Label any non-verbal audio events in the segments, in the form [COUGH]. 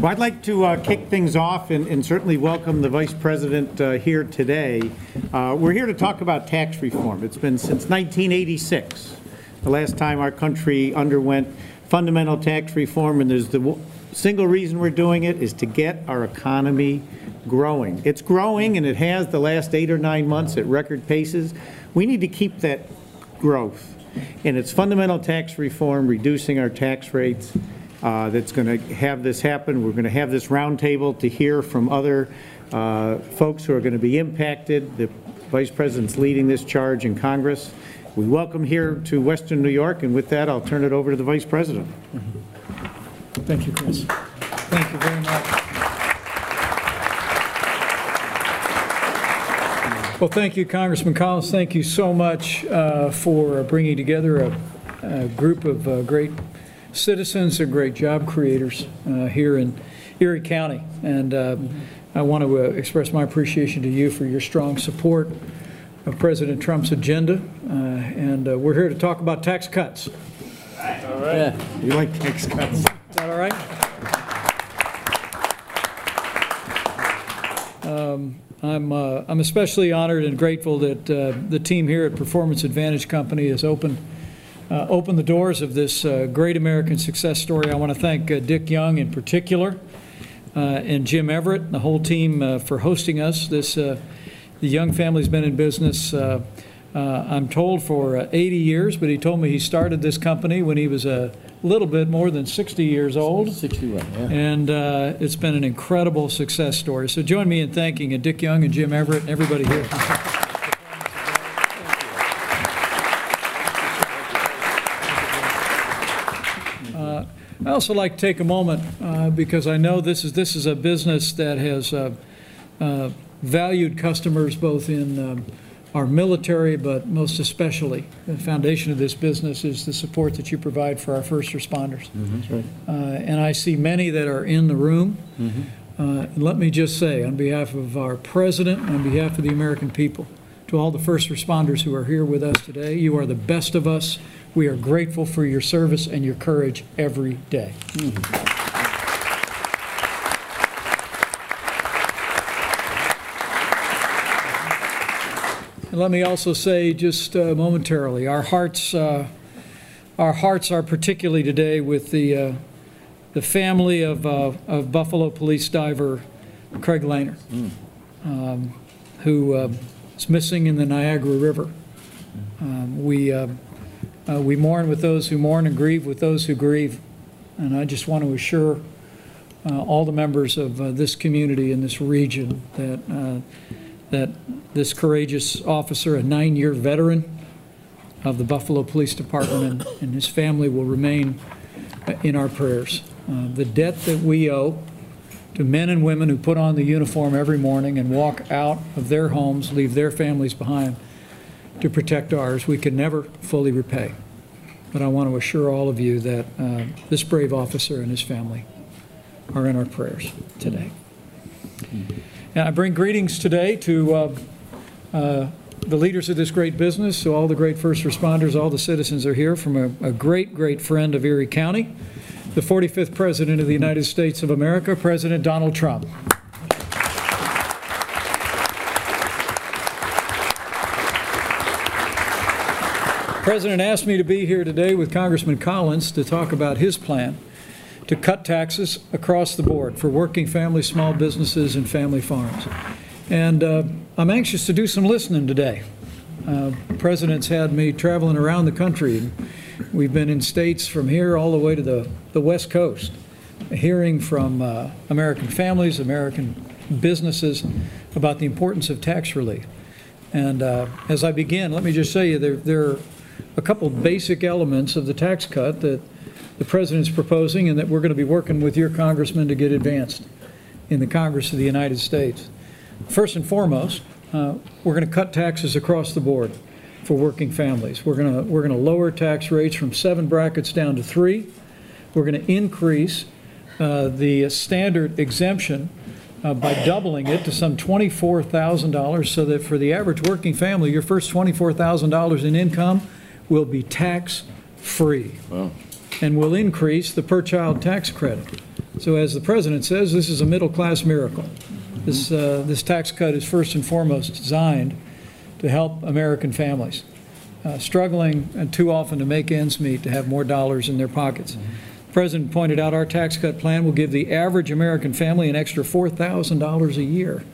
Well, I'd like to uh, kick things off and and certainly welcome the Vice President uh, here today. Uh, We're here to talk about tax reform. It's been since 1986, the last time our country underwent fundamental tax reform, and there's the single reason we're doing it is to get our economy growing. It's growing, and it has the last eight or nine months at record paces. We need to keep that growth. And it's fundamental tax reform, reducing our tax rates, uh, that's going to have this happen. We're going to have this roundtable to hear from other uh, folks who are going to be impacted. The Vice President's leading this charge in Congress. We welcome here to Western New York, and with that, I'll turn it over to the Vice President. Thank you, Chris. Thank you very much. Well, thank you, Congressman Collins. Thank you so much uh, for bringing together a, a group of uh, great citizens are great job creators uh, here in Erie County. And uh, I want to uh, express my appreciation to you for your strong support of President Trump's agenda. Uh, And uh, we're here to talk about tax cuts. All right. Yeah. You like tax cuts? Is that all right? Um, I'm, uh, I'm especially honored and grateful that uh, the team here at Performance Advantage Company has opened, uh, opened the doors of this uh, great American success story. I want to thank uh, Dick Young in particular uh, and Jim Everett, and the whole team uh, for hosting us. This, uh, the Young family's been in business, uh, uh, I'm told, for uh, 80 years, but he told me he started this company when he was a little bit more than 60 years old. 61, yeah. And uh, it's been an incredible success story. So join me in thanking uh, Dick Young and Jim Everett and everybody here. [LAUGHS] I also like to take a moment, uh, because I know this is, this is a business that has uh, uh, valued customers both in um, our military, but most especially, the foundation of this business is the support that you provide for our first responders. Uh, And I see many that are in the room. Uh, and Let me just say, on behalf of our president, on behalf of the American people, to all the first responders who are here with us today, you are the best of us. We are grateful for your service and your courage every day. And let me also say, just uh, momentarily, our hearts, uh, our hearts are particularly today with the, uh, the family of, uh, of Buffalo Police diver Craig Lehner, um, who uh, is missing in the Niagara River. Um, We, uh, we mourn with those who mourn and grieve with those who grieve. And I just want to assure uh, all the members of uh, this community in this region that, uh, that this courageous officer, a nine-year veteran of the Buffalo Police Department, and, and his family will remain uh, in our prayers. Uh, The debt that we owe to men and women who put on the uniform every morning and walk out of their homes, leave their families behind to protect ours, we can never fully repay. But I want to assure all of you that uh, this brave officer and his family are in our prayers today. And I bring greetings today to uh, uh, the leaders of this great business, to all the great first responders, all the citizens are here from a, a great, great friend of Erie County, the 45th President of the United States of America, President Donald Trump. President asked me to be here today with Congressman Collins to talk about his plan to cut taxes across the board for working families, small businesses, and family farms. And uh, I'm anxious to do some listening today. Uh, President's had me traveling around the country. We've been in states from here all the way to the, the West Coast, hearing from uh, American families, American businesses about the importance of tax relief. And uh, as I begin, let me just say you, there, there are a couple basic elements of the tax cut that the president's proposing and that we're going to be working with your congressman to get advanced in the Congress of the United States. First and foremost, uh, we're going to cut taxes across the board for working families. We're going to, we're going to lower tax rates from seven brackets down to three. We're going to increase uh, the standard exemption uh, by doubling it to some $24,000 so that for the average working family, your first $24,000 in income will be tax-free. And will increase the per-child tax credit. So as the president says, this is a middle-class miracle. This, uh, this tax cut is first and foremost designed to help American families uh, struggling and too often to make ends meet, to have more dollars in their pockets. The President pointed out our tax cut plan will give the average American family an extra $4,000 a year,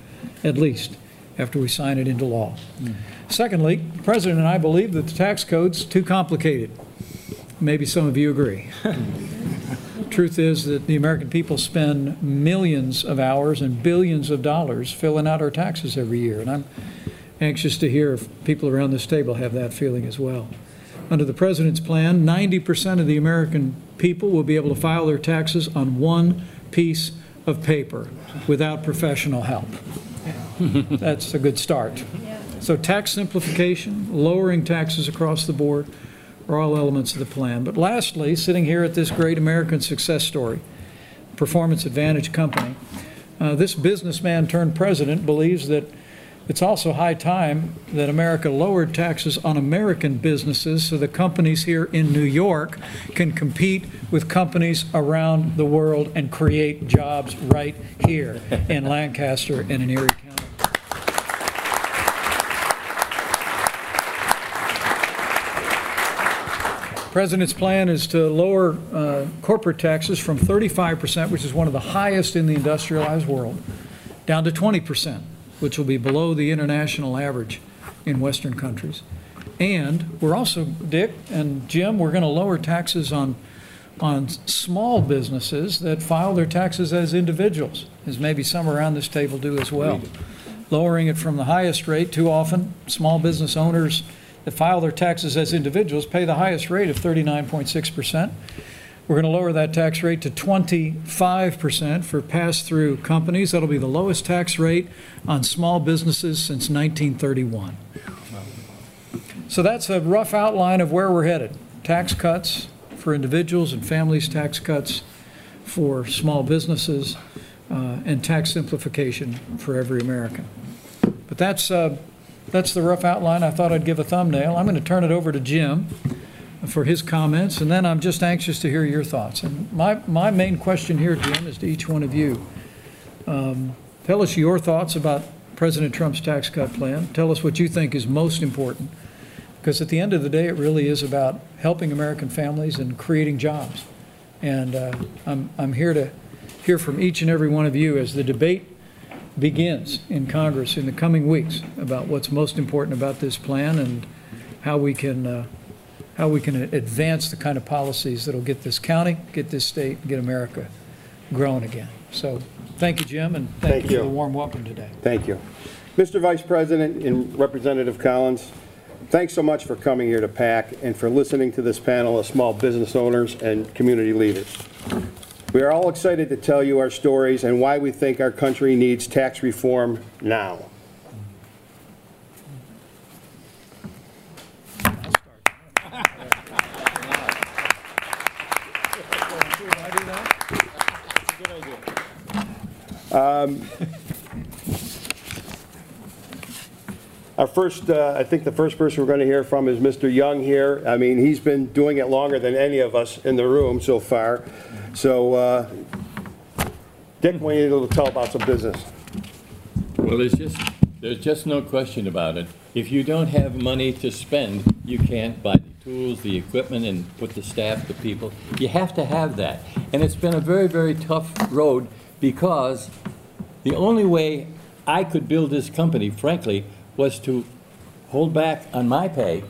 at least, after we sign it into law. Secondly, the President and I believe that the tax code's too complicated. Maybe some of you agree. [LAUGHS] Truth is that the American people spend millions of hours and billions of dollars filling out our taxes every year, and I'm anxious to hear if people around this table have that feeling as well. Under the president's plan, 90% of the American people will be able to file their taxes on one piece of paper without professional help. [LAUGHS] That's a good start. So tax simplification, lowering taxes across the board are all elements of the plan. But lastly, sitting here at this great American success story, Performance Advantage Company, uh, this businessman turned president believes that it's also high time that America lowered taxes on American businesses so the companies here in New York can compete with companies around the world and create jobs right here in Lancaster and in Erie County. President's plan is to lower uh, corporate taxes from 35%, which is one of the highest in the industrialized world, down to 20%, which will be below the international average in Western countries. And we're also, Dick and Jim, we're going to lower taxes on, on small businesses that file their taxes as individuals, as maybe some around this table do as well. Lowering it from the highest rate, too often, small business owners that file their taxes as individuals pay the highest rate of 39.6%. We're going to lower that tax rate to 25% for pass-through companies. That'll be the lowest tax rate on small businesses since 1931. So that's a rough outline of where we're headed. Tax cuts for individuals and families, tax cuts for small businesses, uh, and tax simplification for every American. But that's, uh, that's the rough outline. I thought I'd give a thumbnail. I'm going to turn it over to Jim for his comments, and then I'm just anxious to hear your thoughts. And my, my main question here, Jim, is to each one of you. Um, Tell us your thoughts about President Trump's tax cut plan. Tell us what you think is most important. Because at the end of the day, it really is about helping American families and creating jobs. And uh, I'm, I'm here to hear from each and every one of you as the debate begins in Congress in the coming weeks about what's most important about this plan and how we can, uh, how we can advance the kind of policies that'll get this county, get this state, get America growing again. So, thank you, Jim, and thank Thank you for the warm welcome today. Thank you. Mr. Vice President and Representative Collins, thanks so much for coming here to PAC and for listening to this panel of small business owners and community leaders. We are all excited to tell you our stories and why we think our country needs tax reform now. Our first, uh, I think the first person we're going to hear from is Mr. Young here. I mean, he's been doing it longer than any of us in the room so far. So, uh, Dick, why don't you tell about some business? Well, there's just, there's just no question about it. If you don't have money to spend, you can't buy the tools, the equipment, and put the staff, the people. You have to have that. And it's been a very, very tough road because the only way I could build this company, frankly, was to hold back on my pay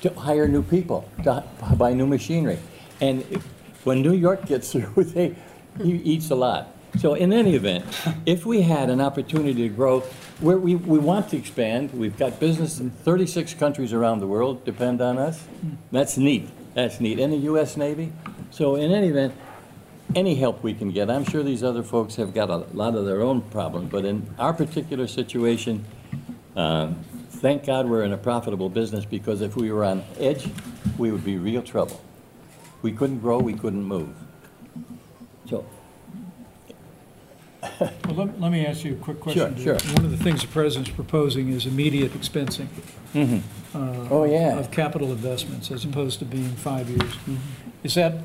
to hire new people, to buy new machinery. And when New York gets through, [LAUGHS] they, he eats a lot. So in any event, if we had an opportunity to grow, where we, we want to expand, we've got business in 36 countries around the world depend on us. That's neat. That's neat. And the U.S. Navy. So in any event, any help we can get, I'm sure these other folks have got a lot of their own problems, but in our particular situation, um, thank God we're in a profitable business, because if we were on edge, we would be real trouble. We couldn't grow, we couldn't move. So, Well, let, let me ask you a quick question. Sure, sure. One of the things the president's proposing is immediate expensing oh, yeah. of capital investments as opposed to being five years. Mm-hmm. Is that,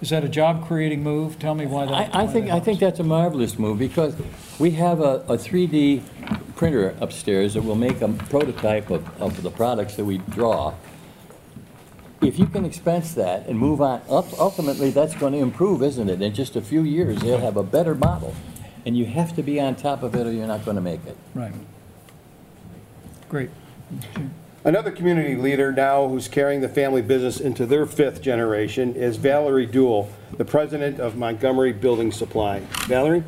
is that a job-creating move? Tell me why that. I, I why think, that I think helps. that's a marvelous move, because we have a, a 3D printer upstairs that will make a prototype of, of the products that we draw. If you can expense that and move on, up- ultimately, that's gonna improve, isn't it? In just a few years, they'll have a better model. And you have to be on top of it, or you're not gonna make it. Right. Great. Another community leader now who's carrying the family business into their fifth generation is Valerie Dool, the president of Montgomery Building Supply. Valerie?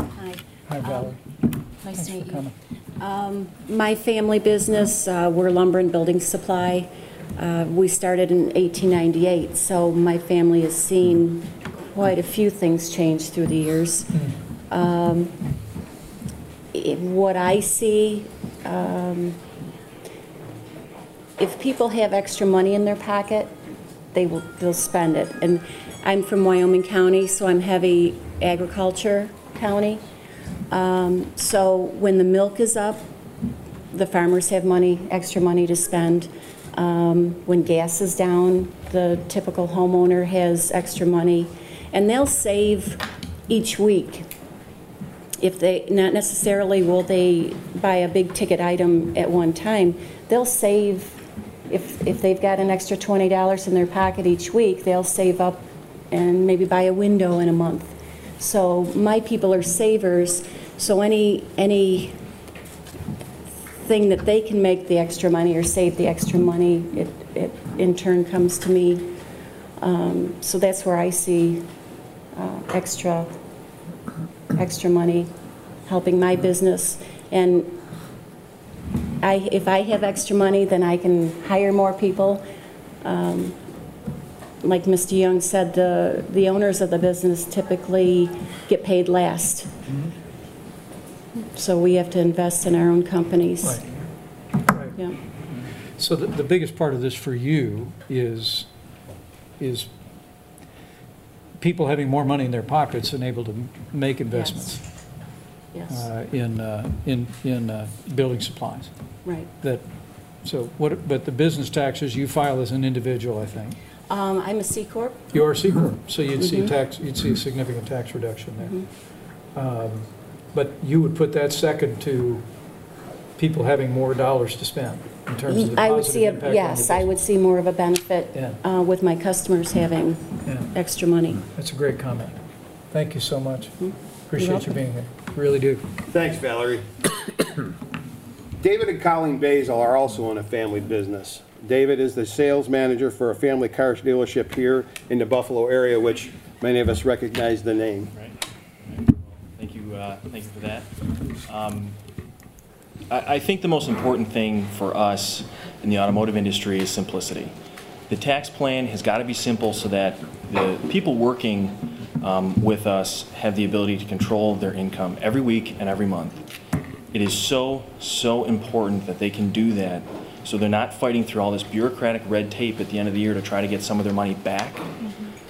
Hi, Hi, Valerie. nice to meet you. coming. My family business, uh, we're lumber and building supply. Uh, We started in 1898, so my family has seen quite a few things change through the years. Um, What I see, um, if people have extra money in their pocket, they will, they'll spend it. And I'm from Wyoming County, so I'm heavy agriculture county. Um, So when the milk is up, the farmers have money, extra money to spend. Um, When gas is down, the typical homeowner has extra money. And they'll save each week. If they, not necessarily will they buy a big ticket item at one time, they'll save, if, if they've got an extra $20 in their pocket each week, they'll save up and maybe buy a window in a month. So my people are savers, so any, any thing that they can make the extra money or save the extra money, it, it in turn comes to me. Um, So that's where I see uh, extra, extra money helping my business. And I, if I have extra money, then I can hire more people. Um, Like Mr. Young said, the, the owners of the business typically get paid last. So we have to invest in our own companies. Right. Right. Yeah. So the, the biggest part of this for you is, is people having more money in their pockets and able to m- make investments Yes, uh, in, uh, in, in uh, building supplies. right. That, so what, but the business taxes, you file as an individual, I think. Um, I'm a C Corp. You are a C corp, so you'd see a tax, you'd see a significant tax reduction there. Um, But you would put that second to people having more dollars to spend in terms of the I would see, positive a impact on yes, your I would see more of a benefit Yeah. uh, with my customers having. Yeah. extra money. That's a great comment. Thank you so much. Appreciate you being here. Really do. Thanks, Valerie. [COUGHS] David and Colleen Basil are also in a family business. David is the sales manager for a family car dealership here in the Buffalo area, which many of us recognize the name. Uh, thank you for that. Um, I, I think the most important thing for us in the automotive industry is simplicity. The tax plan has got to be simple so that the people working um, with us have the ability to control their income every week and every month. It is so, so important that they can do that, so they're not fighting through all this bureaucratic red tape at the end of the year to try to get some of their money back.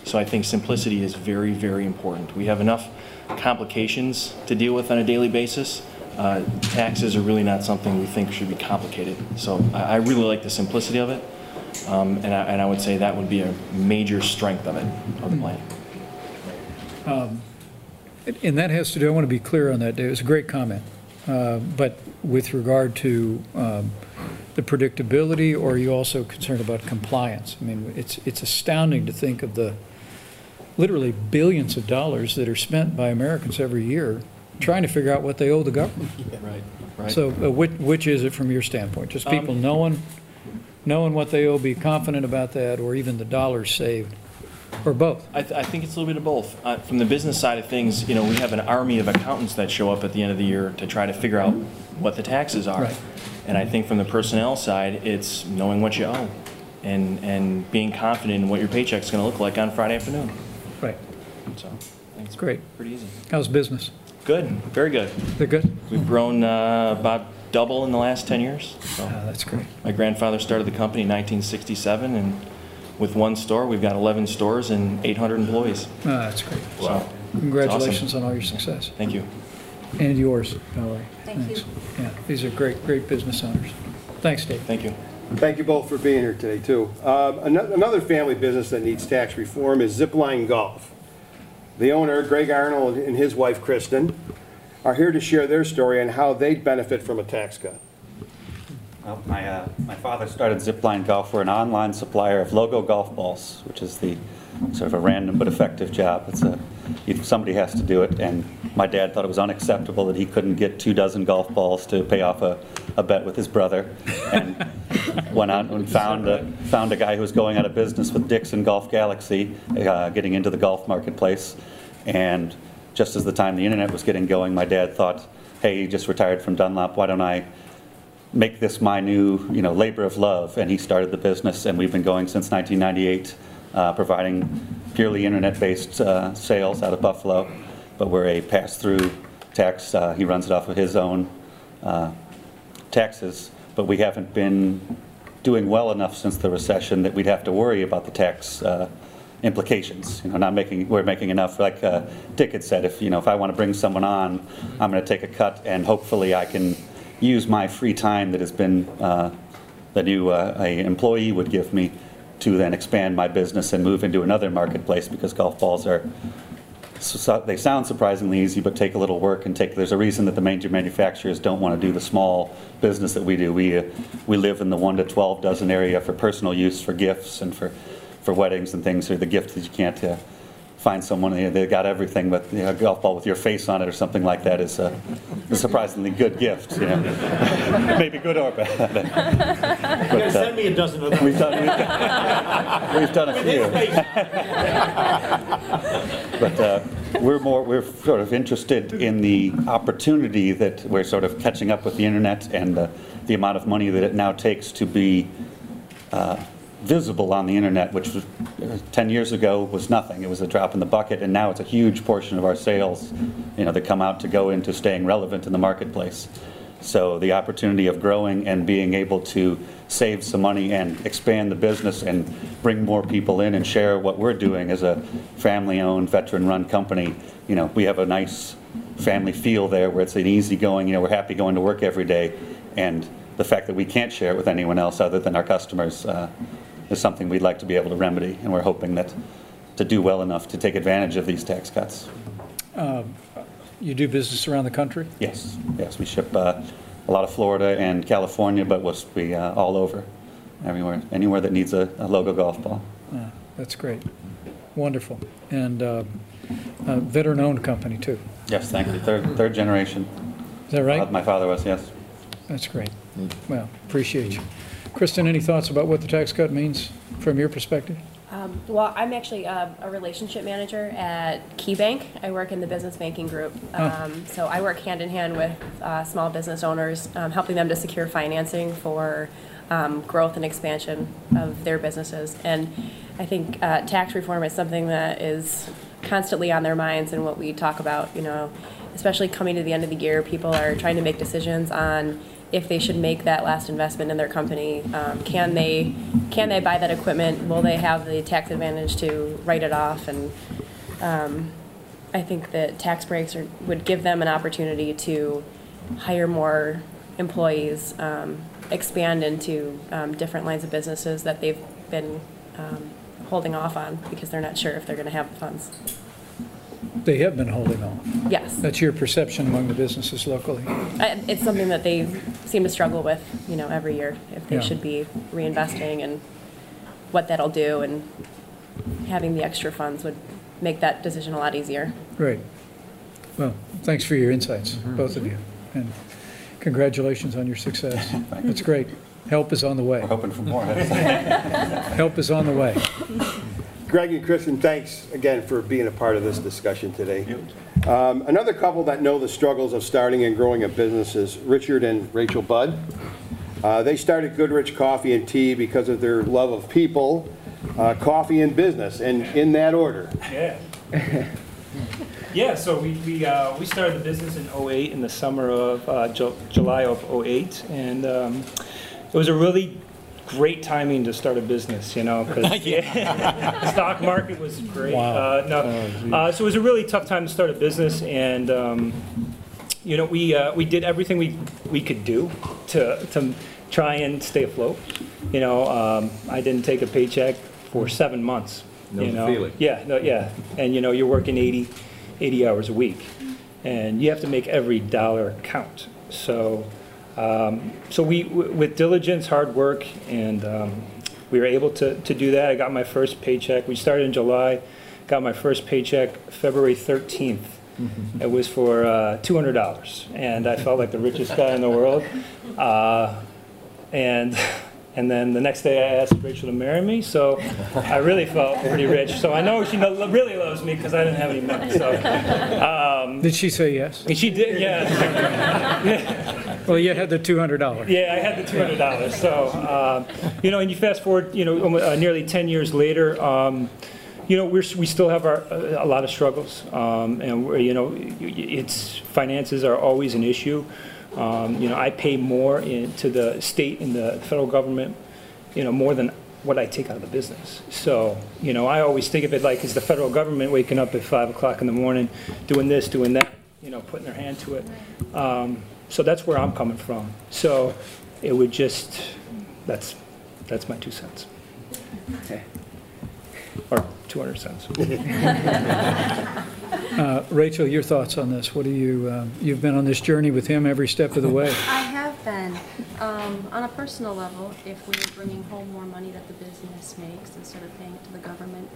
So I think simplicity is very, very important. We have enough complications to deal with on a daily basis. Uh, Taxes are really not something we think should be complicated. So I I really like the simplicity of it, um, and I and I would say that would be a major strength of it, of the plan. And that has to do, I want to be clear on that, Dave, it's a great comment. Uh, But with regard to um, the predictability, or are you also concerned about compliance? I mean, it's, it's astounding to think of the literally billions of dollars that are spent by Americans every year trying to figure out what they owe the government. [LAUGHS] Right, right. So uh, which, which is it from your standpoint? Just people Um, knowing, knowing what they owe, be confident about that, or even the dollars saved, or both? I, th- I think it's a little bit of both. Uh, from the business side of things, you know, we have an army of accountants that show up at the end of the year to try to figure out what the taxes are. Right. And I think from the personnel side, it's knowing what you owe. and, and being confident in what your paycheck's going to look like on Friday afternoon. Right. So, I think it's Great. pretty easy. How's business? Good, very good. They're good? We've grown uh, about double in the last 10 years. So Ah, That's great. my grandfather started the company in 1967, and with one store, we've got 11 stores and 800 employees. Ah, That's great. So, Congratulations on all your success. thank you. And yours, Valerie. Thank you. Thanks. Yeah, these are great, great business owners. Thanks, Dave. Thank you. Thank you both for being here today, too. Um, Another family business that needs tax reform is Zipline Golf. The owner, Greg Arnold, and his wife, Kristen, are here to share their story and how they'd benefit from a tax cut. Well, my, uh, my father started Zipline Golf. We're an online supplier of logo golf balls, which is the sort of a random but effective job. It's a, you- somebody has to do it, and my dad thought it was unacceptable that he couldn't get two dozen golf balls to pay off a, a bet with his brother. And went out and found a, found a guy who was going out of business with Dixon Golf Galaxy, uh, getting into the golf marketplace. And just as the time the internet was getting going, my dad thought, hey, he just retired from Dunlop, why don't I make this my new, you know, labor of love. And he started the business, and we've been going since 1998, uh, providing purely internet-based uh, sales out of Buffalo. But we're a pass-through tax. Uh, he runs it off of his own uh, taxes, but we haven't been doing well enough since the recession that we'd have to worry about the tax uh, implications. You know, not making, we're making enough, like uh, Dick had said, if, you know, if I want to bring someone on, I'm going to take a cut, and hopefully I can use my free time that has been, the new a employee would give me to then expand my business and move into another marketplace, because golf balls are so- they sound surprisingly easy, but take a little work and take, there's a reason that the major manufacturers don't want to do the small business that we do. We, uh, we live in the 1 to 12 dozen area for personal use, for gifts and for, for weddings and things, or the gift that you can't uh, find someone, you know, they got everything, but you know, a golf ball with your face on it or something like that is a a surprisingly good gift, you know. [LAUGHS] Maybe good or bad. [LAUGHS] But, uh, Send me a dozen of those. We've done, we've done, we've done a few. [LAUGHS] But uh, we're more, we're sort of interested in the opportunity that we're sort of catching up with the internet and the, the amount of money that it now takes to be uh, visible on the internet, which was, uh, 10 years ago was nothing. It was a drop in the bucket, and now it's a huge portion of our sales, you know, that come out to go into staying relevant in the marketplace. So the opportunity of growing and being able to save some money and expand the business and bring more people in and share what we're doing as a family-owned, veteran-run company, you know, we have a nice family feel there where it's an easygoing, you know, we're happy going to work every day. And the fact that we can't share it with anyone else other than our customers uh, is something we'd like to be able to remedy. And we're hoping that, to do well enough to take advantage of these tax cuts. You do business around the country? Yes, yes, we ship uh, a lot of Florida and California, but we'll be uh, all over, everywhere, anywhere that needs a a logo golf ball. Ah, That's great. Wonderful. And uh, veteran-owned company, too. Yes, thank you, third, third generation. Is that right? My father was, yes. That's great. Well, appreciate you. Kristen, any thoughts about what the tax cut means from your perspective? Um, Well, I'm actually uh, a relationship manager at KeyBank. I work in the business banking group. Um, So I work hand in hand with uh, small business owners, um, helping them to secure financing for um, growth and expansion of their businesses. And I think uh, tax reform is something that is constantly on their minds and what we talk about, you know, especially coming to the end of the year, people are trying to make decisions on if they should make that last investment in their company. Um, Can they, can they buy that equipment? Will they have the tax advantage to write it off? And um, I think that tax breaks are, would give them an opportunity to hire more employees, um, expand into um, different lines of businesses that they've been um, holding off on because they're not sure if they're going to have the funds. They have been holding on. Yes. That's your perception among the businesses locally. I- It's something that they seem to struggle with, you know, every year, if they Yeah. should be reinvesting and what that'll do, and having the extra funds would make that decision a lot easier. Great. Well, thanks for your insights, mm-hmm. both of you. And congratulations on your success. [LAUGHS] That's great. Help is on the way. We're hoping for more. [LAUGHS] [LAUGHS] Help is on the way. Greg and Kristen, thanks again for being a part of this discussion today. Um, Another couple that know the struggles of starting and growing a business is Richard and Rachel Budd. Uh, They started Goodrich Coffee and Tea because of their love of people, uh, coffee, and business, and in that order. Yeah. [LAUGHS] Yeah, so we, we, uh, we started the business in '08, in the summer of, uh, Ju- July of '08, and um, it was a really great timing to start a business, you know, because the [LAUGHS] [LAUGHS] stock market was great. Uh, No, uh, so it was a really tough time to start a business, and, um, you know, we, uh, we did everything we, we could do to, to try and stay afloat. You know, um, I didn't take a paycheck for seven months. Know you know? feeling. Yeah, no, yeah, and you know, you're working 80, 80 hours a week, and you have to make every dollar count. So, um, so we, w- with diligence, hard work, and um, we were able to, to do that. I got my first paycheck. We started in July, got my first paycheck February 13th. It was for uh, $200, and I felt like the richest guy in the world. Uh, and and then the next day I asked Rachel to marry me, so I really felt pretty rich. So I know she really loves me because I didn't have any money. So um, Did she say yes? she did, yeah. [LAUGHS] Well, you had the $200. Yeah, I had the two hundred dollars. So, um, you know, and you fast forward, you know, almo- uh, nearly ten years later, um, you know, we're we still have our a lot of struggles, um, and you know, it's finances are always an issue. Um, you know, I pay more into the state and the federal government, you know, more than what I take out of the business. So, you know, I always think of it like, is the federal government waking up at five o'clock in the morning, doing this, doing that, you know, putting their hand to it. Um, so that's where I'm coming from. So it would just, that's, that's my two cents. Okay. Or 200 cents. [LAUGHS] Uh, Rachel, your thoughts on this? What do you, um, you've been on this journey with him every step of the way. [LAUGHS] I have been. Um, On a personal level, if we were bringing home more money that the business makes instead of paying it to the government,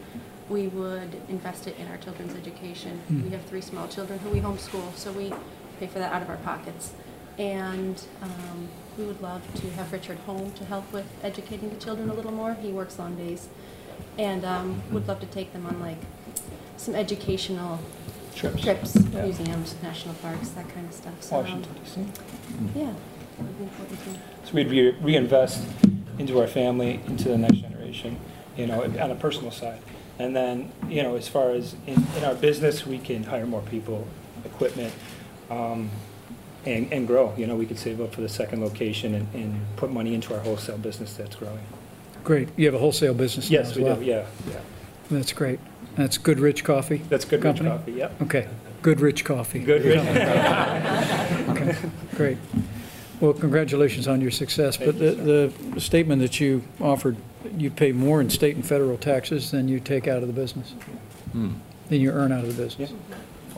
we would invest it in our children's education. We have three small children who we homeschool, so we pay for that out of our pockets. And um, we would love to have Richard home to help with educating the children a little more. He works long days. And um, would love to take them on like some educational Trips. trips, Yeah. museums, national parks, that kind of stuff. So, um, Washington DC. Yeah, that would be important too. So we'd re- reinvest into our family, into the next generation, you know, on a personal side. And then, you know, as far as in, in our business, we can hire more people, equipment, um, and, and grow. You know, we could save up for the second location and, and put money into our wholesale business that's growing. Great. You have a wholesale business now Yes, as we well? do, yeah, yeah. That's great. That's Good Rich Coffee? That's Good Rich Company? Coffee, yep. Okay, Good Rich Coffee. Good Rich. [LAUGHS] Okay, Great. Well, congratulations on your success, but the, the statement that you offered, you pay more in state and federal taxes than you take out of the business, than you earn out of the business.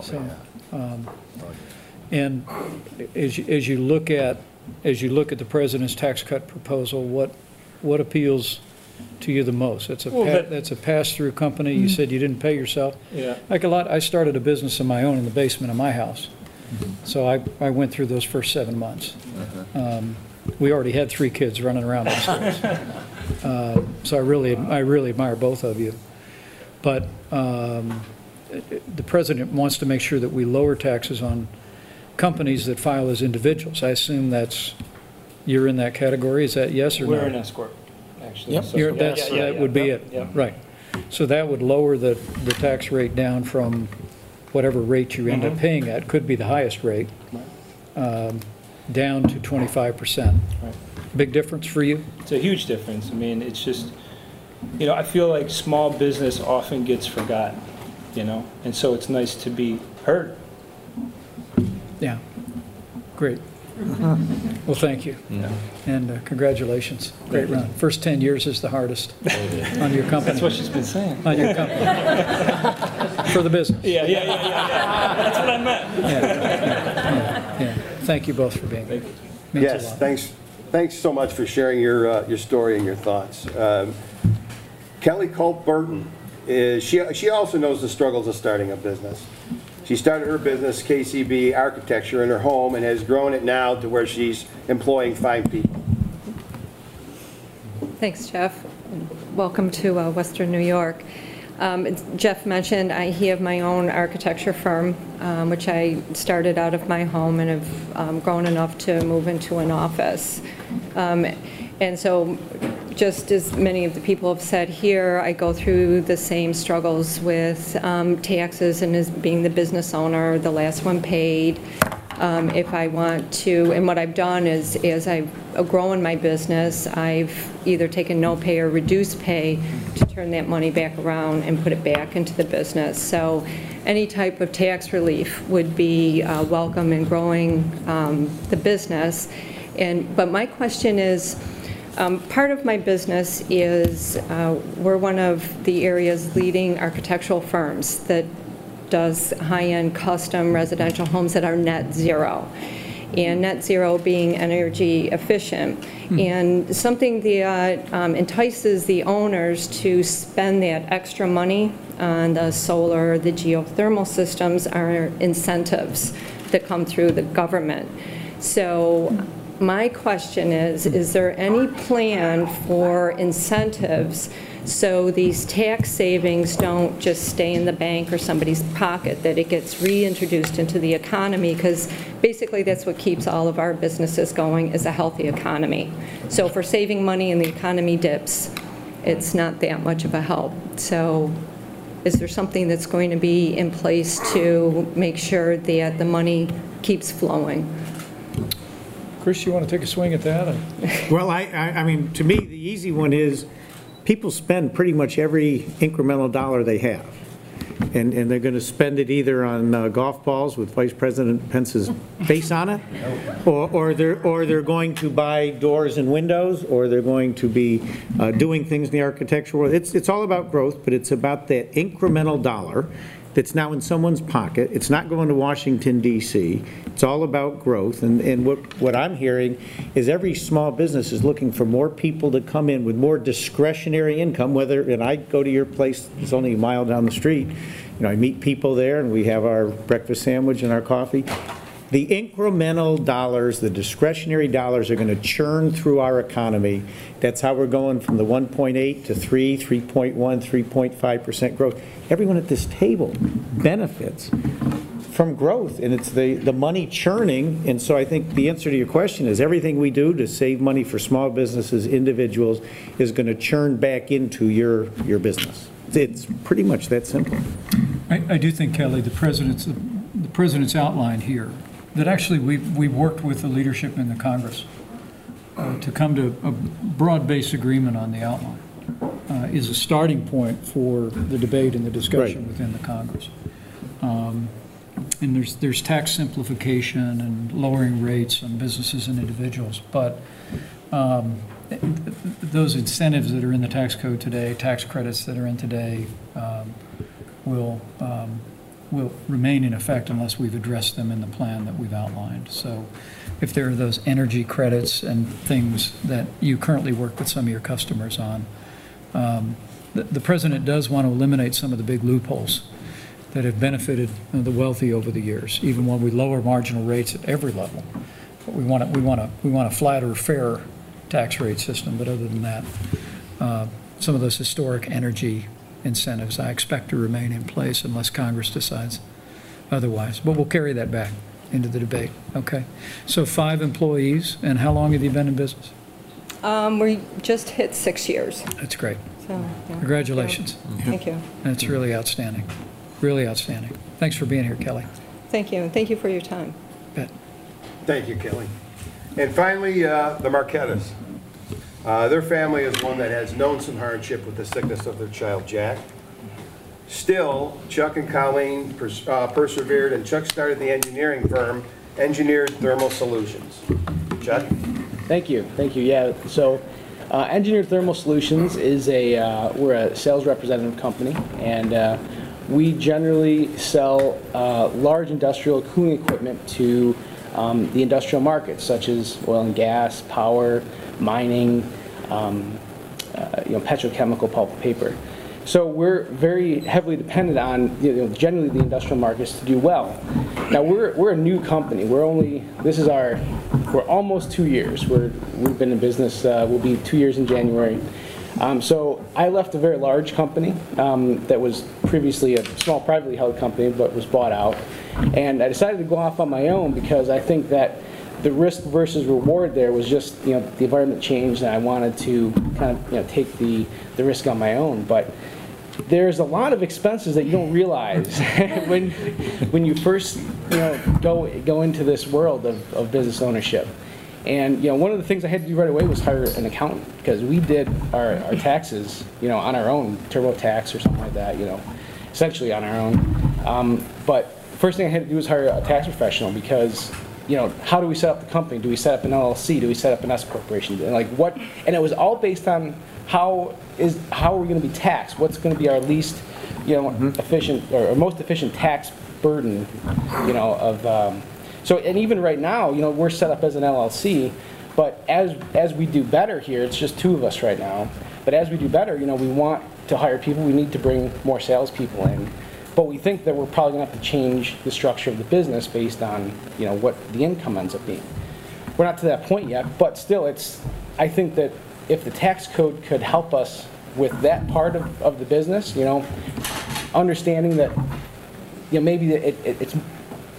So, um, and as, you- as you look at, as you look at the president's tax cut proposal, what, what appeals to you the most? That's a, Well, that- that's a pass-through company, you said you didn't pay yourself. Yeah. Like a lot, I started a business of my own in the basement of my house. So I, I went through those first seven months. Um, We already had three kids running around upstairs. [LAUGHS] Uh, So I really, I really admire both of you. But um, the president wants to make sure that we lower taxes on companies that file as individuals. I assume that's, you're in that category, is that yes or no? We're an S corp, actually. Yep, so- you're- that's, yeah, yeah, that would be yeah, it, yeah. right. So that would lower the, the tax rate down from whatever rate you end up Mhm. paying at, could be the highest rate, um, down to 25%. Right. Big difference for you? It's a huge difference. I mean, it's just, you know, I feel like small business often gets forgotten, you know? And so it's nice to be heard. Yeah, great. Well, thank you, and uh, congratulations, great run. First 10 years is the hardest on your company. That's what she's been saying. On your company. For the business. Yeah, yeah, yeah, yeah, yeah. That's what I meant. Yeah, yeah. thank you both for being here. Means a Yes, lot. thanks, thanks so much for sharing your, uh, your story and your thoughts. Um, Kelly Culp Burton, is, she, she also knows the struggles of starting a business. She started her business, KCB Architecture, in her home and has grown it now to where she's employing five people. Thanks, Jeff. Welcome to uh, Western New York. Um, Jeff mentioned I he have my own architecture firm, um, which I started out of my home and have um, grown enough to move into an office. Um, And so, just as many of the people have said here, I go through the same struggles with um, taxes and as being the business owner, the last one paid. Um, If I want to, and what I've done is, as I've grown my business, I've either taken no pay or reduced pay to turn that money back around and put it back into the business. So any type of tax relief would be uh, welcome in growing um, the business. And, but my question is, um, part of my business is, uh, we're one of the area's leading architectural firms that does high-end custom residential homes that are net zero, and net zero being energy efficient. And something that um, entices the owners to spend that extra money on the solar, the geothermal systems are incentives that come through the government. So my question is, is there any plan for incentives so these tax savings don't just stay in the bank or somebody's pocket, that it gets reintroduced into the economy? Because basically, that's what keeps all of our businesses going, is a healthy economy. So we're saving money and the economy dips, it's not that much of a help. So is there something that's going to be in place to make sure that the money keeps flowing? Chris, you want to take a swing at that? Well, I, I, I mean, to me, the easy one is, people spend pretty much every incremental dollar they have. And, and they're going to spend it either on uh, golf balls with Vice President Pence's face on it, or, or they're, or they're going to buy doors and windows, or they're going to be uh, doing things in the architectural world. It's, it's all about growth, but it's about that incremental dollar that's now in someone's pocket. It's not going to Washington DC. It's all about growth. And, and what, what I'm hearing is every small business is looking for more people to come in with more discretionary income, whether, and I go to your place, it's only a mile down the street. You know, I meet people there and we have our breakfast sandwich and our coffee. The incremental dollars, the discretionary dollars are going to churn through our economy. That's how we're going from the 1.8 to 3, 3.1, 3.5% growth. Everyone at this table benefits from growth, and it's the, the money churning. And so I think the answer to your question is everything we do to save money for small businesses, individuals, is going to churn back into your, your business. It's pretty much that simple. I, I do think, Kelly, the president's, the president's outline here, that actually we, we worked with the leadership in the Congress uh, to come to a broad-based agreement on the outline, uh, is a starting point for the debate and the discussion Right. within the Congress. Um, And there's, there's tax simplification and lowering rates on businesses and individuals, but um, th- th- those incentives that are in the tax code today, tax credits that are in today, um, will, um, will remain in effect unless we've addressed them in the plan that we've outlined. So if there are those energy credits and things that you currently work with some of your customers on, um, the the president does want to eliminate some of the big loopholes that have benefited the wealthy over the years, even when we lower marginal rates at every level. But we want to, we want to, we want a flatter, fairer tax rate system, but other than that, uh, some of those historic energy incentives, I expect to remain in place unless Congress decides otherwise. But we'll carry that back into the debate, okay? So five employees, and how long have you been in business? Um, We just hit six years, That's great. so. yeah. Congratulations. Thank you. That's really outstanding, really outstanding. Thanks for being here, Kelly. Thank you, and thank you for your time. Bet. Thank you, Kelly. And finally, uh, the Marquettas. Uh, Their family is one that has known some hardship with the sickness of their child, Jack. Still, Chuck and Colleen pers- uh, persevered, and Chuck started the engineering firm, Engineered Thermal Solutions. Chuck? Thank you, thank you. Yeah, so uh, Engineered Thermal Solutions is a, uh, we're a sales representative company, and uh, we generally sell uh, large industrial cooling equipment to um, the industrial markets, such as oil and gas, power, mining, um, uh, you know, petrochemical, pulp, paper. So we're very heavily dependent on, you know, generally the industrial markets to do well. Now, we're, we're a new company. We're only, this is our, we're almost two years. We're, we've been in business, uh, we'll be two years in January. Um, so I left a very large company um, that was previously a small privately held company but was bought out. And I decided to go off on my own because I think that the risk versus reward there was just, you know, the environment changed and I wanted to kind of, you know, take the, the risk on my own. But there's a lot of expenses that you don't realize [LAUGHS] when, when you first, you know, go, go into this world of, of business ownership. And, you know, one of the things I had to do right away was hire an accountant, because we did our, our taxes, you know, on our own, TurboTax or something like that, you know, essentially on our own. Um, But first thing I had to do was hire a tax professional, because, you know, how do we set up the company? Do we set up an LLC? Do we set up an S corporation? And like what, and it was all based on how is, how are we gonna be taxed? What's gonna be our least, you know, efficient, or or most efficient tax burden, you know, of, um, so, and even right now, you know, we're set up as an LLC, but as, as we do better here, it's just two of us right now, but as we do better, you know, we want to hire people, we need to bring more salespeople in, but we think that we're probably gonna have to change the structure of the business based on, you know, what the income ends up being. We're not to that point yet, but still, it's, I think that if the tax code could help us with that part of, of the business, you know, understanding that, you know, maybe it, it, it's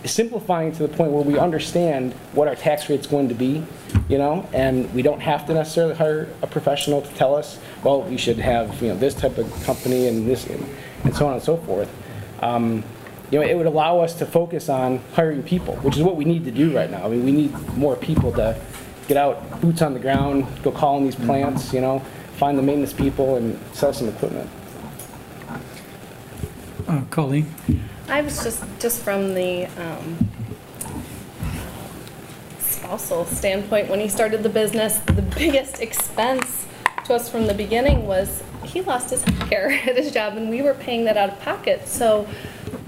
simplifying to the point where we understand what our tax rate's going to be, you know, and we don't have to necessarily hire a professional to tell us, well, you should have, you know, this type of company and this, and so on and so forth. Um, You know, it would allow us to focus on hiring people, which is what we need to do right now. I mean, we need more people to get out, boots on the ground, go call on these plants, you know, find the maintenance people and sell some equipment. Uh, Colleen? I was just, just from the um, spousal standpoint, when he started the business, the [LAUGHS] biggest expense to us from the beginning was he lost his [LAUGHS] hair at his job and we were paying that out of pocket. So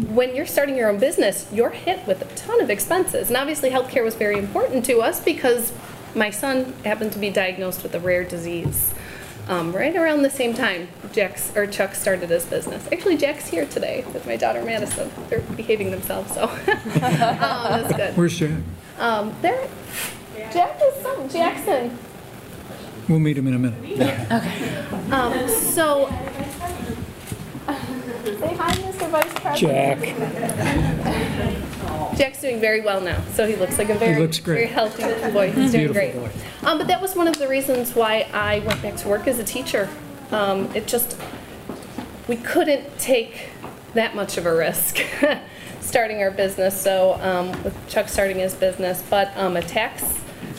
when you're starting your own business, you're hit with a ton of expenses. And obviously, healthcare was very important to us because my son happened to be diagnosed with a rare disease. Um, right around the same time, Jack's or Chuck started his business. Actually, Jack's here today with my daughter Madison. They're behaving themselves, so [LAUGHS] um, that's good. Where's Jack? Um, there, Jack is some Jackson. We'll meet him in a minute. Um, so, say hi, Mr. Vice President. Jack. Jack's doing very well now, so he looks like a very, looks great. very healthy boy. He's doing Beautiful great. boy. Um, but that was one of the reasons why I went back to work as a teacher. Um, it just, we couldn't take that much of a risk [LAUGHS] starting our business. So um, with Chuck starting his business, but um, a tax,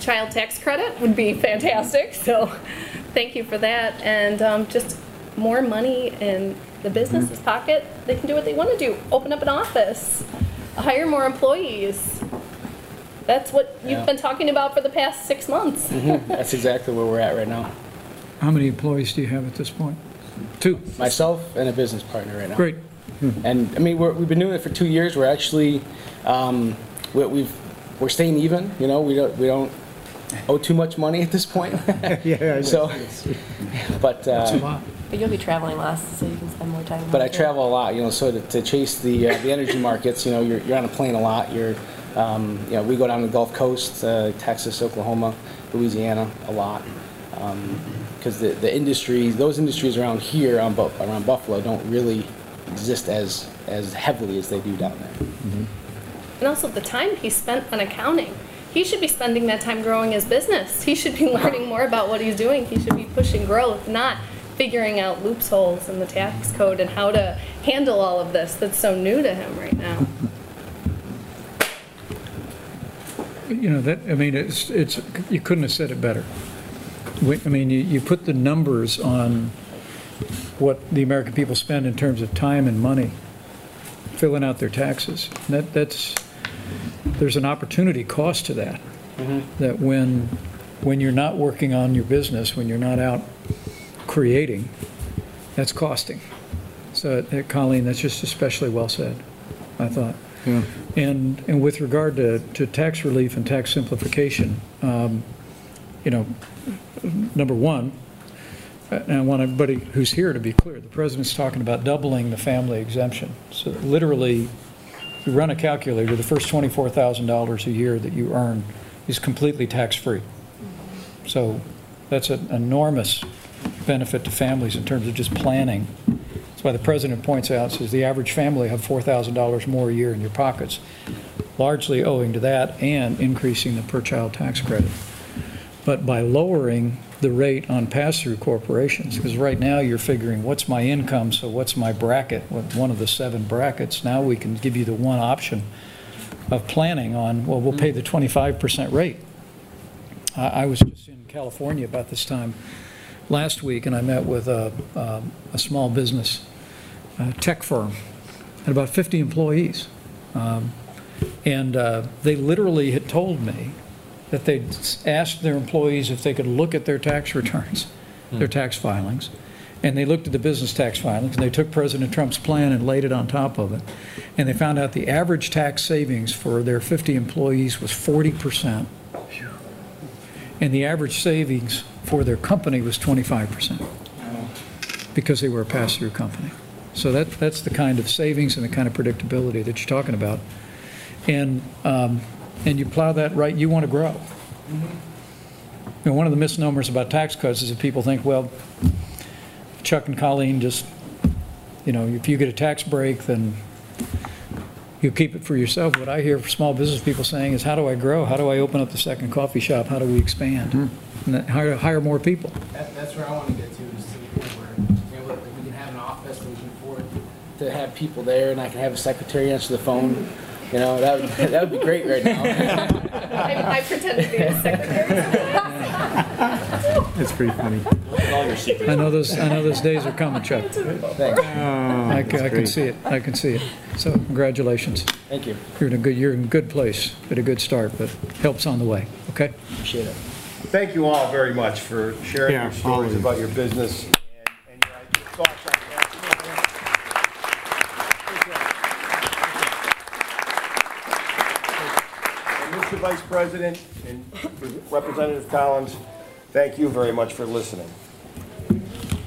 child tax credit would be fantastic. So thank you for that, and um, just more money in the business's pocket. They can do what they want to do. Open up an office, hire more employees. That's what you've Yeah. been talking about for the past six months. [LAUGHS] Mhm, That's exactly where we're at right now. How many employees do you have at this point? Two. Myself and a business partner right now. Great. And, I mean, we're, we've been doing it for two years. We're actually, um, we- we've, we're staying even, you know, we don't, we don't owe too much money at this point. [LAUGHS] Yeah, I [LAUGHS] So, but, uh, But you'll be traveling less, so you can spend more time. but I home, travel a lot, you know, so to, to chase the, uh, the energy markets, you know, you're, you're on a plane a lot. You're, um, you know, we go down to the Gulf Coast, uh, Texas, Oklahoma, Louisiana, a lot. Because the, the industry, those industries around here, on Bu- around Buffalo, don't really exist as, as heavily as they do down there. And also the time he spent on accounting. He should be spending that time growing his business. He should be [LAUGHS] learning more about what he's doing. He should be pushing growth, not figuring out loopholes in the tax code and how to handle all of this that's so new to him right now. [LAUGHS] You know, that, I mean, it's, it's, you couldn't have said it better. I mean, you, you put the numbers on what the American people spend in terms of time and money filling out their taxes. That, that's, there's an opportunity cost to that. That when, when you're not working on your business, when you're not out creating, that's costing. So, uh, Colleen, that's just especially well said, I thought. Yeah. And, and with regard to, to tax relief and tax simplification, um, you know, number one, uh, and I want everybody who's here to be clear, the president's talking about doubling the family exemption. So literally, you run a calculator, the first $24,000 a year that you earn is completely tax-free. So that's an enormous benefit to families in terms of just planning. That's why the president points out, says the average family have $4,000 more a year in your pockets. largely owing to that and increasing the per-child tax credit. But by lowering the rate on pass-through corporations, because right now you're figuring, what's my income, so what's my bracket, one of the seven brackets, now we can give you the one option of planning on, well, we'll pay the 25% rate. I I was just in California about this time last week, and I met with a, um, a small business uh, tech firm, had about 50 employees. Um, And uh, they literally had told me that they'd asked their employees if they could look at their tax returns, their tax filings, and they looked at the business tax filings, and they took President Trump's plan and laid it on top of it, and they found out the average tax savings for their 50 employees was 40%, and the average savings for their company was 25%, because they were a pass-through company. So that, that's the kind of savings and the kind of predictability that you're talking about. And, um, and you plow that right, you want to grow. Mm-hmm. You know, one of the misnomers about tax cuts is that people think, well, Chuck and Colleen just, you know, if you get a tax break, then you keep it for yourself. What I hear from small business people saying is, how do I grow? How do I open up the second coffee shop? How do we expand? Mm-hmm. And that- hire, hire more people. That, that's where I want to get to, is to the point where, you know, we can have an office, we can afford to have people there, and I can have a secretary answer the phone. You know, that would, that would be great right now. [LAUGHS] I, I pretend to be a secretary. That's pretty funny. All your secrets. I know those, I know those days are coming, Chuck. Thanks. I ca- I can see it, I can see it. So congratulations. Thank you. You're in a good, you're in a good place, at a good start, but help's on the way, okay? Appreciate it. Thank you all very much for sharing Yeah, your stories always. about your business and and your thoughts on that. And Mr. Vice President and Representative Collins, thank you very much for listening.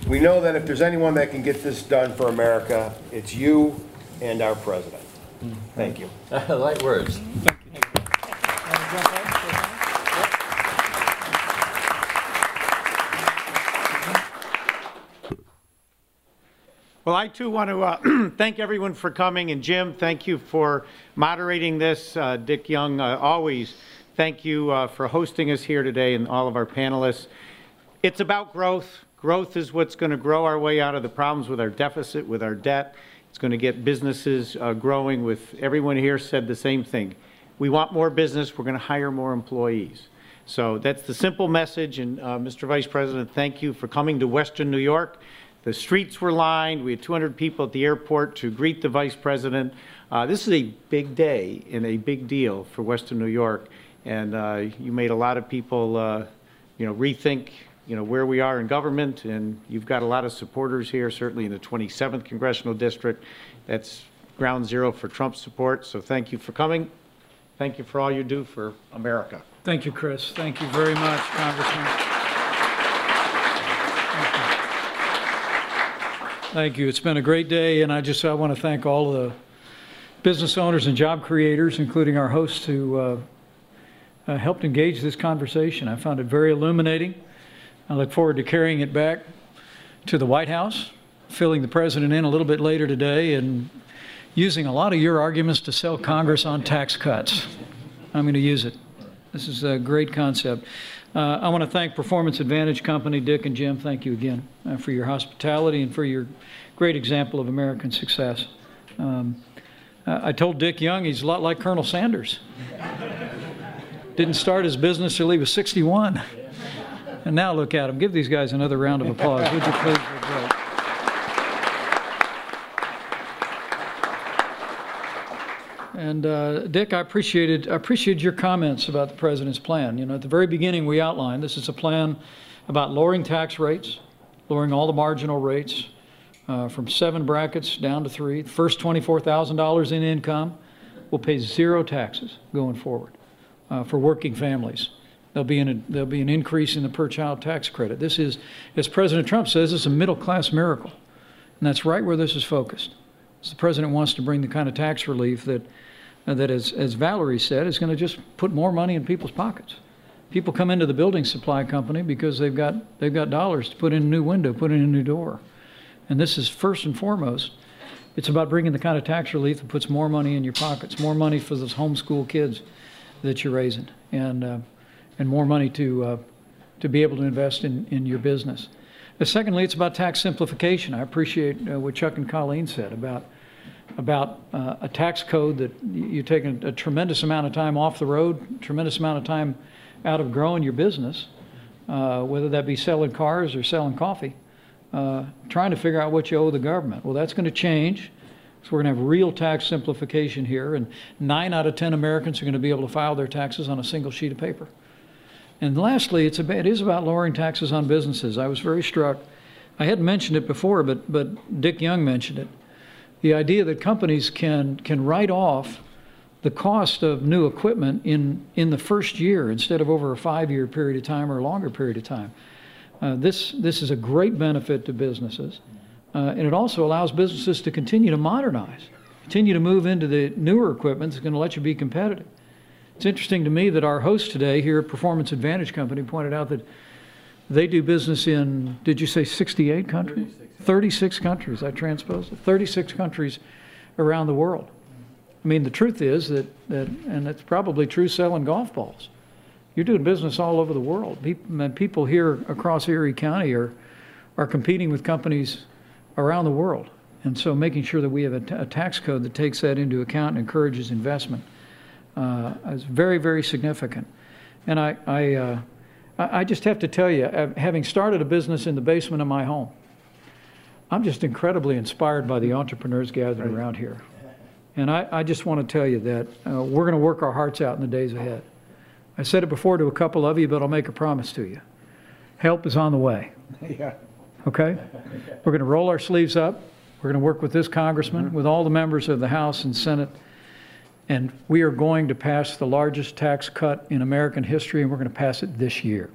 We know that if there's anyone that can get this done for America, it's you and our president. Thank you. [LAUGHS] Light words. Well, I too want to uh, [CLEARS THROAT] thank everyone for coming, and Jim, thank you for moderating this. Uh, Dick Young, uh, always, thank you uh, for hosting us here today and all of our panelists. It's about growth. Growth is what's going to grow our way out of the problems with our deficit, with our debt. It's going to get businesses uh, growing with, everyone here said the same thing. We want more business, we're going to hire more employees. So that's the simple message, and uh, Mr. Vice President, thank you for coming to Western New York. The streets were lined, we had 200 people at the airport to greet the Vice President. Uh, This is a big day and a big deal for Western New York, and uh, you made a lot of people, uh, you know, rethink, you know, where we are in government, and you've got a lot of supporters here, certainly in the 27th Congressional District. That's ground zero for Trump support, so thank you for coming. Thank you for all you do for America. Thank you, Chris. Thank you very much, Congressman. Thank you. It's been a great day, and I just, I want to thank all the business owners and job creators, including our hosts, who uh, uh, helped engage this conversation. I found it very illuminating. I look forward to carrying it back to the White House, filling the president in a little bit later today, and using a lot of your arguments to sell Congress on tax cuts. I'm going to use it. This is a great concept. Uh, I want to thank Performance Advantage Company, Dick and Jim. Thank you again uh, for your hospitality and for your great example of American success. Um, uh, I told Dick Young he's a lot like Colonel Sanders. [LAUGHS] Didn't start his business till he was 61. And now look at him. Give these guys another round of applause, would you please? They're great. And uh, Dick, I appreciated I appreciated your comments about the president's plan. You know, at the very beginning, we outlined this is a plan about lowering tax rates, lowering all the marginal rates uh, from seven brackets down to three. The first twenty-four thousand dollars in income will pay zero taxes going forward uh, for working families. There'll be an there'll be an increase in the per-child tax credit. This is, as President Trump says, is a middle-class miracle, and that's right where this is focused. So the president wants to bring the kind of tax relief that, that as, as Valerie said, is going to just put more money in people's pockets. People come into the building supply company because they've got, they've got dollars to put in a new window, put in a new door. And this is first and foremost It's about bringing the kind of tax relief that puts more money in your pockets, more money for those homeschool kids that you're raising, and, uh, and more money to, uh, to be able to invest in, in your business. Uh, secondly, it's about tax simplification. I appreciate uh, what Chuck and Colleen said about, about uh, a tax code that you take a, a tremendous amount of time off the road, tremendous amount of time out of growing your business, uh, whether that be selling cars or selling coffee, uh, trying to figure out what you owe the government. Well, that's going to change. So we're going to have real tax simplification here, and nine out of 10 Americans are going to be able to file their taxes on a single sheet of paper. And lastly, it's about, it is about lowering taxes on businesses. I was very struck. I hadn't mentioned it before, but, but Dick Young mentioned it. The idea that companies can, can write off the cost of new equipment in, in the first year instead of over a five-year period of time or a longer period of time. Uh, this, this is a great benefit to businesses, uh, and it also allows businesses to continue to modernize, continue to move into the newer equipment that's going to let you be competitive. It's interesting to me that our host today here at Performance Advantage Company pointed out that they do business in, did you say 68 countries? 36 countries, I transposed it, 36 countries around the world. I mean, the truth is that, that and it's probably true selling golf balls. You're doing business all over the world. People, people here across Erie County are, are competing with companies around the world. And so making sure that we have a, a tax code that takes that into account and encourages investment uh, is very, very significant. And I, I, uh, I I just have to tell you, uh, having started a business in the basement of my home, I'm just incredibly inspired by the entrepreneurs gathered around here. And I, I just want to tell you that uh, we're going to work our hearts out in the days ahead. I said it before to a couple of you, but I'll make a promise to you. Help is on the way, [LAUGHS] Yeah. okay? We're going to roll our sleeves up. We're going to work with this congressman, with all the members of the House and Senate, and we are going to pass the largest tax cut in American history, and we're going to pass it this year.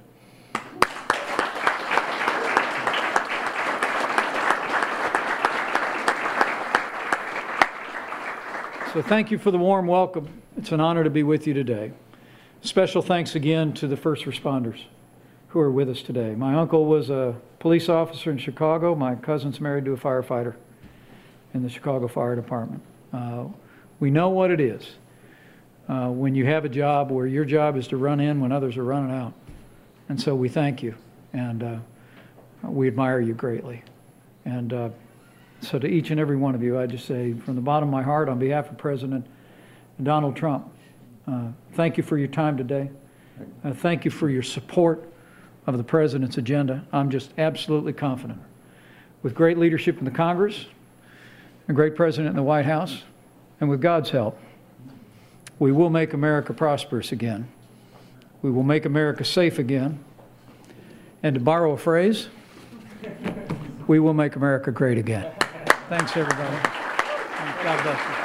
So thank you for the warm welcome. It's an honor to be with you today. Special thanks again to the first responders who are with us today. My uncle was a police officer in Chicago. My cousin's married to a firefighter in the Chicago Fire Department. Uh, we know what it is uh, when you have a job where your job is to run in when others are running out. And so we thank you and uh, we admire you greatly. And uh, so to each and every one of you, I just say from the bottom of my heart, on behalf of President Donald Trump, uh, thank you for your time today. Uh, thank you for your support of the president's agenda. I'm just absolutely confident. With great leadership in the Congress, a great president in the White House, and with God's help, we will make America prosperous again. We will make America safe again. And to borrow a phrase, we will make America great again. Thanks, everybody. God bless you.